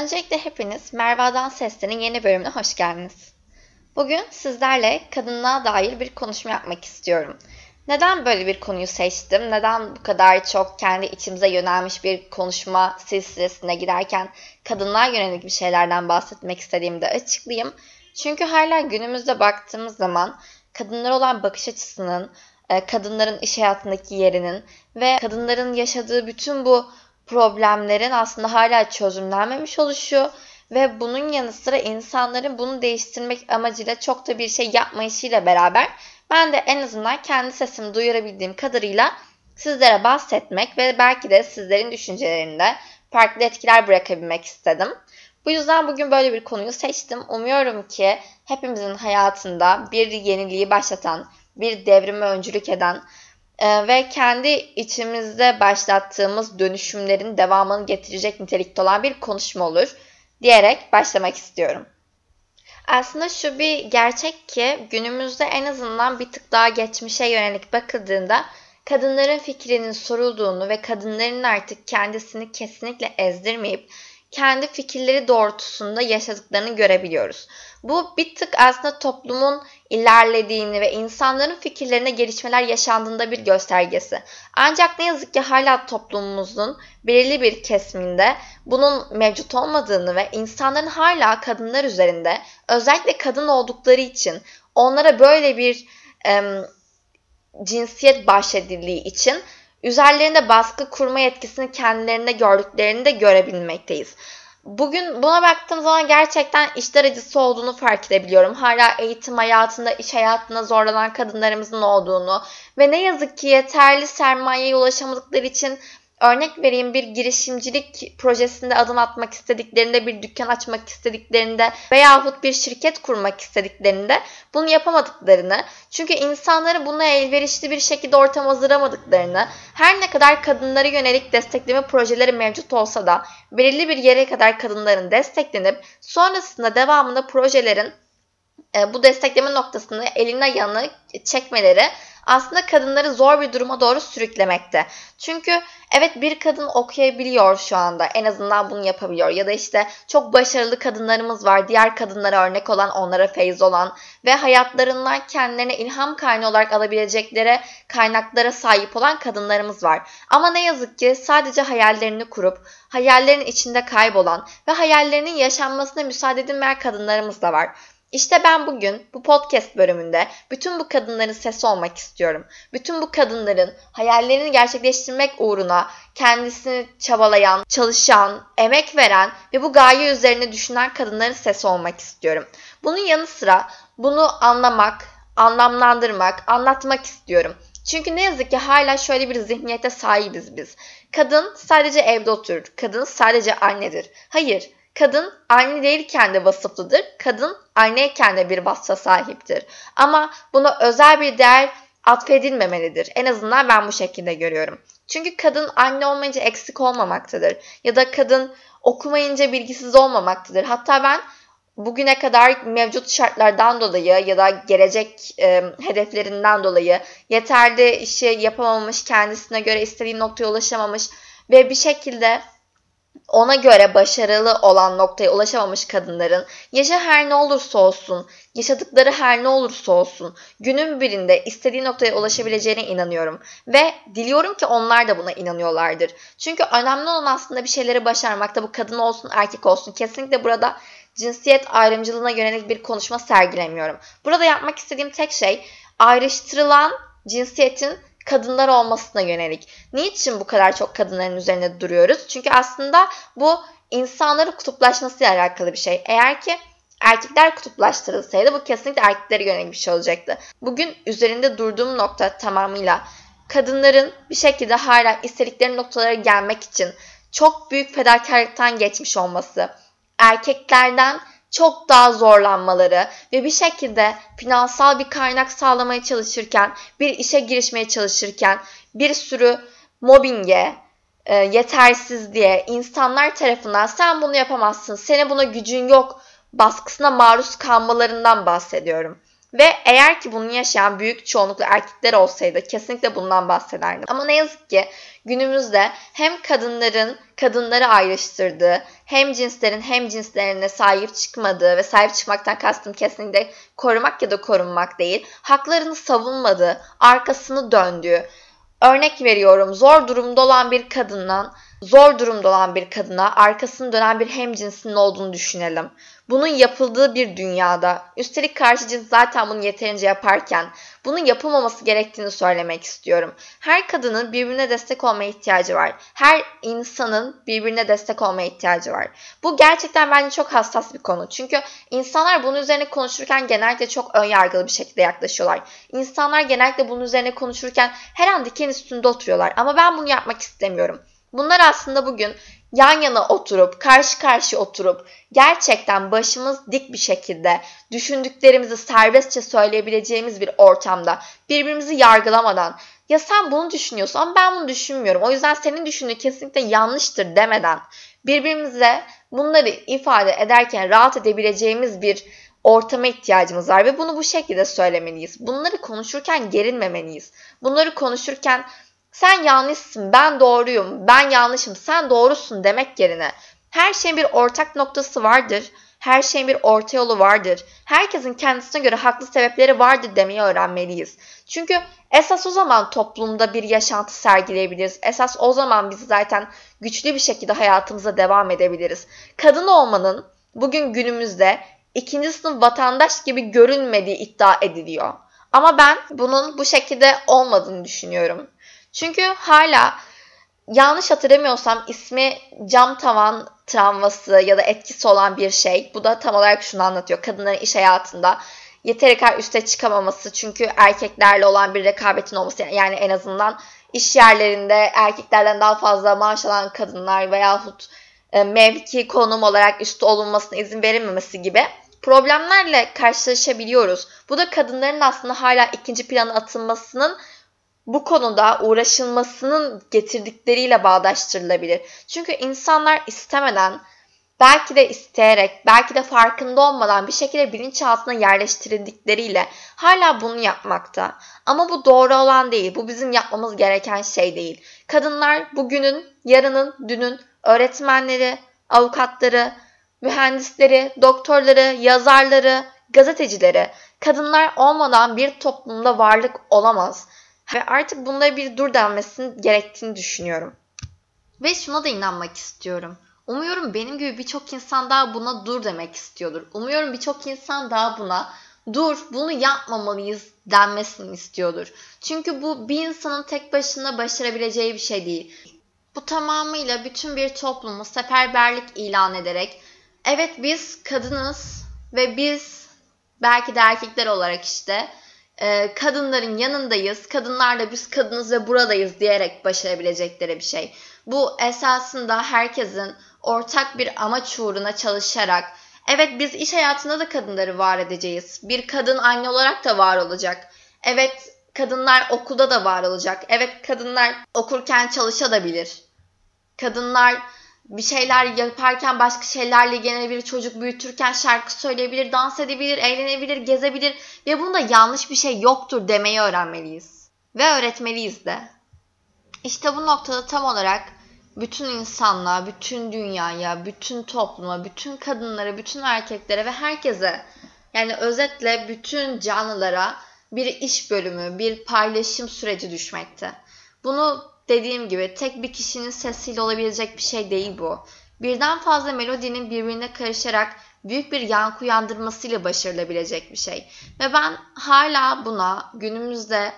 Öncelikle hepiniz Merva'dan Sesler'in yeni bölümüne hoş geldiniz. Bugün sizlerle kadınlığa dair bir konuşma yapmak istiyorum. Neden böyle bir konuyu seçtim? Neden bu kadar çok kendi içimize yönelmiş bir konuşma silsilesine giderken kadınlığa yönelik bir şeylerden bahsetmek istediğimi de açıklayayım. Çünkü hala günümüzde baktığımız zaman kadınlara olan bakış açısının, e, kadınların iş hayatındaki yerinin ve kadınların yaşadığı bütün bu problemlerin aslında hala çözümlenmemiş oluşu ve bunun yanı sıra insanların bunu değiştirmek amacıyla çok da bir şey yapmayışıyla beraber ben de en azından kendi sesimi duyurabildiğim kadarıyla sizlere bahsetmek ve belki de sizlerin düşüncelerinde farklı etkiler bırakabilmek istedim. Bu yüzden bugün böyle bir konuyu seçtim. Umuyorum ki hepimizin hayatında bir yeniliği başlatan, bir devrime öncülük eden e, ve kendi içimizde başlattığımız dönüşümlerin devamını getirecek nitelikte olan bir konuşma olur diyerek başlamak istiyorum. Aslında şu bir gerçek ki günümüzde en azından bir tık daha geçmişe yönelik bakıldığında kadınların fikrinin sorulduğunu ve kadınların artık kendisini kesinlikle ezdirmeyip kendi fikirleri doğrultusunda yaşadıklarını görebiliyoruz. Bu bir tık aslında toplumun ilerlediğini ve insanların fikirlerine gelişmeler yaşandığında bir göstergesi. Ancak ne yazık ki hala toplumumuzun belirli bir kesiminde bunun mevcut olmadığını ve insanların hala kadınlar üzerinde özellikle kadın oldukları için onlara böyle bir e, cinsiyet bahşedildiği için üzerlerinde baskı kurma yetkisini kendilerinde gördüklerini de görebilmekteyiz. Bugün buna baktığım zaman gerçekten işler acısı olduğunu fark edebiliyorum. Hala eğitim hayatında, iş hayatında zorlanan kadınlarımızın olduğunu ve ne yazık ki yeterli sermayeye ulaşamadıkları için Örnek vereyim bir girişimcilik projesinde adım atmak istediklerinde, bir dükkan açmak istediklerinde veyahut bir şirket kurmak istediklerinde bunu yapamadıklarını, çünkü insanları buna elverişli bir şekilde ortam hazırlamadıklarını, her ne kadar kadınlara yönelik destekleme projeleri mevcut olsa da belirli bir yere kadar kadınların desteklenip sonrasında devamında projelerin e, bu destekleme noktasını eline yanı çekmeleri aslında kadınları zor bir duruma doğru sürüklemekte. Çünkü evet bir kadın okuyabiliyor şu anda en azından bunu yapabiliyor ya da işte çok başarılı kadınlarımız var diğer kadınlara örnek olan onlara feyz olan ve hayatlarından kendilerine ilham kaynağı olarak alabilecekleri kaynaklara sahip olan kadınlarımız var. Ama ne yazık ki sadece hayallerini kurup hayallerin içinde kaybolan ve hayallerinin yaşanmasına müsaade edilmeyen kadınlarımız da var. İşte ben bugün bu podcast bölümünde bütün bu kadınların sesi olmak istiyorum. Bütün bu kadınların hayallerini gerçekleştirmek uğruna kendisini çabalayan, çalışan, emek veren ve bu gaye üzerine düşünen kadınların sesi olmak istiyorum. Bunun yanı sıra bunu anlamak, anlamlandırmak, anlatmak istiyorum. Çünkü ne yazık ki hala şöyle bir zihniyete sahibiz biz. Kadın sadece evde oturur. Kadın sadece annedir. Hayır, Kadın anne değilken de vasıflıdır. Kadın anneyken de bir vasfa sahiptir. Ama buna özel bir değer atfedilmemelidir. En azından ben bu şekilde görüyorum. Çünkü kadın anne olmayınca eksik olmamaktadır. Ya da kadın okumayınca bilgisiz olmamaktadır. Hatta ben bugüne kadar mevcut şartlardan dolayı ya da gelecek e, hedeflerinden dolayı yeterli işi yapamamış, kendisine göre istediği noktaya ulaşamamış ve bir şekilde ona göre başarılı olan noktaya ulaşamamış kadınların yaşı her ne olursa olsun, yaşadıkları her ne olursa olsun günün birinde istediği noktaya ulaşabileceğine inanıyorum. Ve diliyorum ki onlar da buna inanıyorlardır. Çünkü önemli olan aslında bir şeyleri başarmakta bu kadın olsun erkek olsun. Kesinlikle burada cinsiyet ayrımcılığına yönelik bir konuşma sergilemiyorum. Burada yapmak istediğim tek şey ayrıştırılan cinsiyetin kadınlar olmasına yönelik. Niçin bu kadar çok kadınların üzerinde duruyoruz? Çünkü aslında bu insanların kutuplaşmasıyla alakalı bir şey. Eğer ki erkekler kutuplaştırılsaydı bu kesinlikle erkeklere yönelik bir şey olacaktı. Bugün üzerinde durduğum nokta tamamıyla kadınların bir şekilde hala istedikleri noktalara gelmek için çok büyük fedakarlıktan geçmiş olması, erkeklerden çok daha zorlanmaları ve bir şekilde finansal bir kaynak sağlamaya çalışırken, bir işe girişmeye çalışırken bir sürü mobbinge, e, yetersizliğe, insanlar tarafından sen bunu yapamazsın, senin buna gücün yok baskısına maruz kalmalarından bahsediyorum. Ve eğer ki bunu yaşayan büyük çoğunlukla erkekler olsaydı kesinlikle bundan bahsederdim. Ama ne yazık ki günümüzde hem kadınların kadınları ayrıştırdığı, hem cinslerin hem cinslerine sahip çıkmadığı ve sahip çıkmaktan kastım kesinlikle korumak ya da korunmak değil, haklarını savunmadığı, arkasını döndüğü, örnek veriyorum zor durumda olan bir kadından zor durumda olan bir kadına arkasını dönen bir hemcinsinin olduğunu düşünelim. Bunun yapıldığı bir dünyada, üstelik karşı cins zaten bunu yeterince yaparken bunun yapılmaması gerektiğini söylemek istiyorum. Her kadının birbirine destek olmaya ihtiyacı var. Her insanın birbirine destek olmaya ihtiyacı var. Bu gerçekten bence çok hassas bir konu. Çünkü insanlar bunun üzerine konuşurken genellikle çok ön yargılı bir şekilde yaklaşıyorlar. İnsanlar genellikle bunun üzerine konuşurken her an diken üstünde oturuyorlar. Ama ben bunu yapmak istemiyorum. Bunlar aslında bugün yan yana oturup, karşı karşıya oturup gerçekten başımız dik bir şekilde düşündüklerimizi serbestçe söyleyebileceğimiz bir ortamda birbirimizi yargılamadan ya sen bunu düşünüyorsun ama ben bunu düşünmüyorum. O yüzden senin düşündüğün kesinlikle yanlıştır demeden birbirimize bunları ifade ederken rahat edebileceğimiz bir ortama ihtiyacımız var ve bunu bu şekilde söylemeliyiz. Bunları konuşurken gerilmemeliyiz. Bunları konuşurken sen yanlışsın, ben doğruyum, ben yanlışım, sen doğrusun demek yerine her şeyin bir ortak noktası vardır. Her şeyin bir orta yolu vardır. Herkesin kendisine göre haklı sebepleri vardır demeyi öğrenmeliyiz. Çünkü esas o zaman toplumda bir yaşantı sergileyebiliriz. Esas o zaman biz zaten güçlü bir şekilde hayatımıza devam edebiliriz. Kadın olmanın bugün günümüzde ikinci sınıf vatandaş gibi görünmediği iddia ediliyor. Ama ben bunun bu şekilde olmadığını düşünüyorum. Çünkü hala yanlış hatırlamıyorsam ismi cam tavan travması ya da etkisi olan bir şey. Bu da tam olarak şunu anlatıyor. Kadınların iş hayatında yeteri kadar üste çıkamaması çünkü erkeklerle olan bir rekabetin olması yani en azından iş yerlerinde erkeklerden daha fazla maaş alan kadınlar veyahut e, mevki konum olarak üstü olunmasına izin verilmemesi gibi problemlerle karşılaşabiliyoruz. Bu da kadınların aslında hala ikinci plana atılmasının bu konuda uğraşılmasının getirdikleriyle bağdaştırılabilir. Çünkü insanlar istemeden, belki de isteyerek, belki de farkında olmadan bir şekilde bilinçaltına yerleştirildikleriyle hala bunu yapmakta. Ama bu doğru olan değil. Bu bizim yapmamız gereken şey değil. Kadınlar bugünün, yarının, dünün öğretmenleri, avukatları, mühendisleri, doktorları, yazarları, gazetecileri, kadınlar olmadan bir toplumda varlık olamaz. Ve artık bunlara bir dur denmesinin gerektiğini düşünüyorum. Ve şuna da inanmak istiyorum. Umuyorum benim gibi birçok insan daha buna dur demek istiyordur. Umuyorum birçok insan daha buna dur bunu yapmamalıyız denmesini istiyordur. Çünkü bu bir insanın tek başına başarabileceği bir şey değil. Bu tamamıyla bütün bir toplumu seferberlik ilan ederek evet biz kadınız ve biz belki de erkekler olarak işte e, kadınların yanındayız, kadınlarla biz kadınız ve buradayız diyerek başarabilecekleri bir şey. Bu esasında herkesin ortak bir amaç uğruna çalışarak, evet biz iş hayatında da kadınları var edeceğiz. Bir kadın anne olarak da var olacak. Evet kadınlar okulda da var olacak. Evet kadınlar okurken çalışabilir. Kadınlar bir şeyler yaparken başka şeylerle ilgilenebilir, çocuk büyütürken şarkı söyleyebilir, dans edebilir, eğlenebilir, gezebilir ve bunda yanlış bir şey yoktur demeyi öğrenmeliyiz. Ve öğretmeliyiz de. İşte bu noktada tam olarak bütün insanlığa, bütün dünyaya, bütün topluma, bütün kadınlara, bütün erkeklere ve herkese yani özetle bütün canlılara bir iş bölümü, bir paylaşım süreci düşmekte. Bunu Dediğim gibi tek bir kişinin sesiyle olabilecek bir şey değil bu. Birden fazla melodinin birbirine karışarak büyük bir yankı uyandırmasıyla başarılabilecek bir şey. Ve ben hala buna günümüzde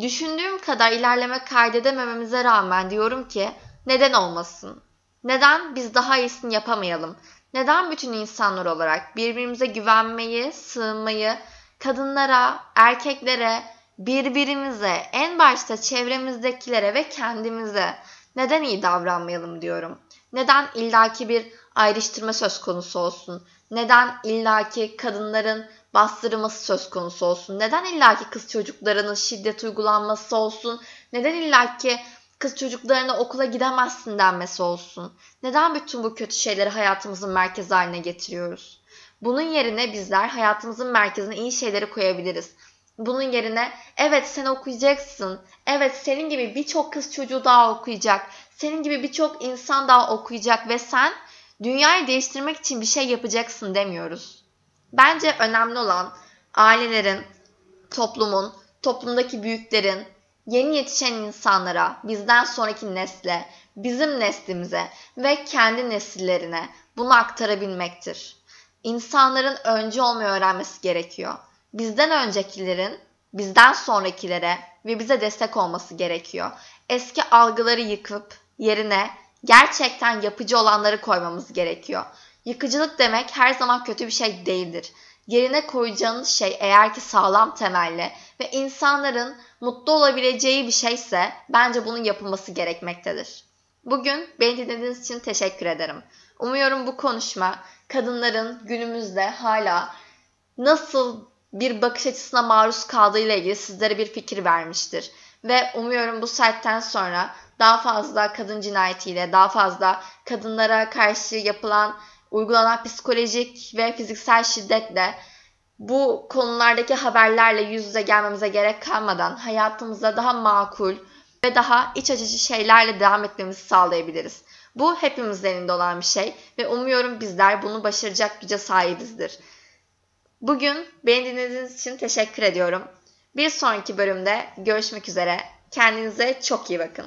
düşündüğüm kadar ilerleme kaydedemememize rağmen diyorum ki neden olmasın? Neden biz daha iyisini yapamayalım? Neden bütün insanlar olarak birbirimize güvenmeyi, sığınmayı, kadınlara, erkeklere, birbirimize, en başta çevremizdekilere ve kendimize neden iyi davranmayalım diyorum. Neden illaki bir ayrıştırma söz konusu olsun? Neden illaki kadınların bastırılması söz konusu olsun? Neden illaki kız çocuklarının şiddet uygulanması olsun? Neden illaki kız çocuklarına okula gidemezsin denmesi olsun? Neden bütün bu kötü şeyleri hayatımızın merkez haline getiriyoruz? Bunun yerine bizler hayatımızın merkezine iyi şeyleri koyabiliriz. Bunun yerine evet sen okuyacaksın. Evet senin gibi birçok kız çocuğu daha okuyacak. Senin gibi birçok insan daha okuyacak ve sen dünyayı değiştirmek için bir şey yapacaksın demiyoruz. Bence önemli olan ailelerin, toplumun, toplumdaki büyüklerin, yeni yetişen insanlara, bizden sonraki nesle, bizim neslimize ve kendi nesillerine bunu aktarabilmektir. İnsanların önce olmayı öğrenmesi gerekiyor. Bizden öncekilerin bizden sonrakilere ve bize destek olması gerekiyor. Eski algıları yıkıp yerine gerçekten yapıcı olanları koymamız gerekiyor. Yıkıcılık demek her zaman kötü bir şey değildir. Yerine koyacağınız şey eğer ki sağlam temelli ve insanların mutlu olabileceği bir şeyse bence bunun yapılması gerekmektedir. Bugün beni dinlediğiniz için teşekkür ederim. Umuyorum bu konuşma kadınların günümüzde hala nasıl bir bakış açısına maruz kaldığıyla ilgili sizlere bir fikir vermiştir. Ve umuyorum bu saatten sonra daha fazla kadın cinayetiyle, daha fazla kadınlara karşı yapılan, uygulanan psikolojik ve fiziksel şiddetle bu konulardaki haberlerle yüz yüze gelmemize gerek kalmadan hayatımıza daha makul ve daha iç açıcı şeylerle devam etmemizi sağlayabiliriz. Bu hepimizin elinde olan bir şey ve umuyorum bizler bunu başaracak güce sahibizdir. Bugün beni dinlediğiniz için teşekkür ediyorum. Bir sonraki bölümde görüşmek üzere. Kendinize çok iyi bakın.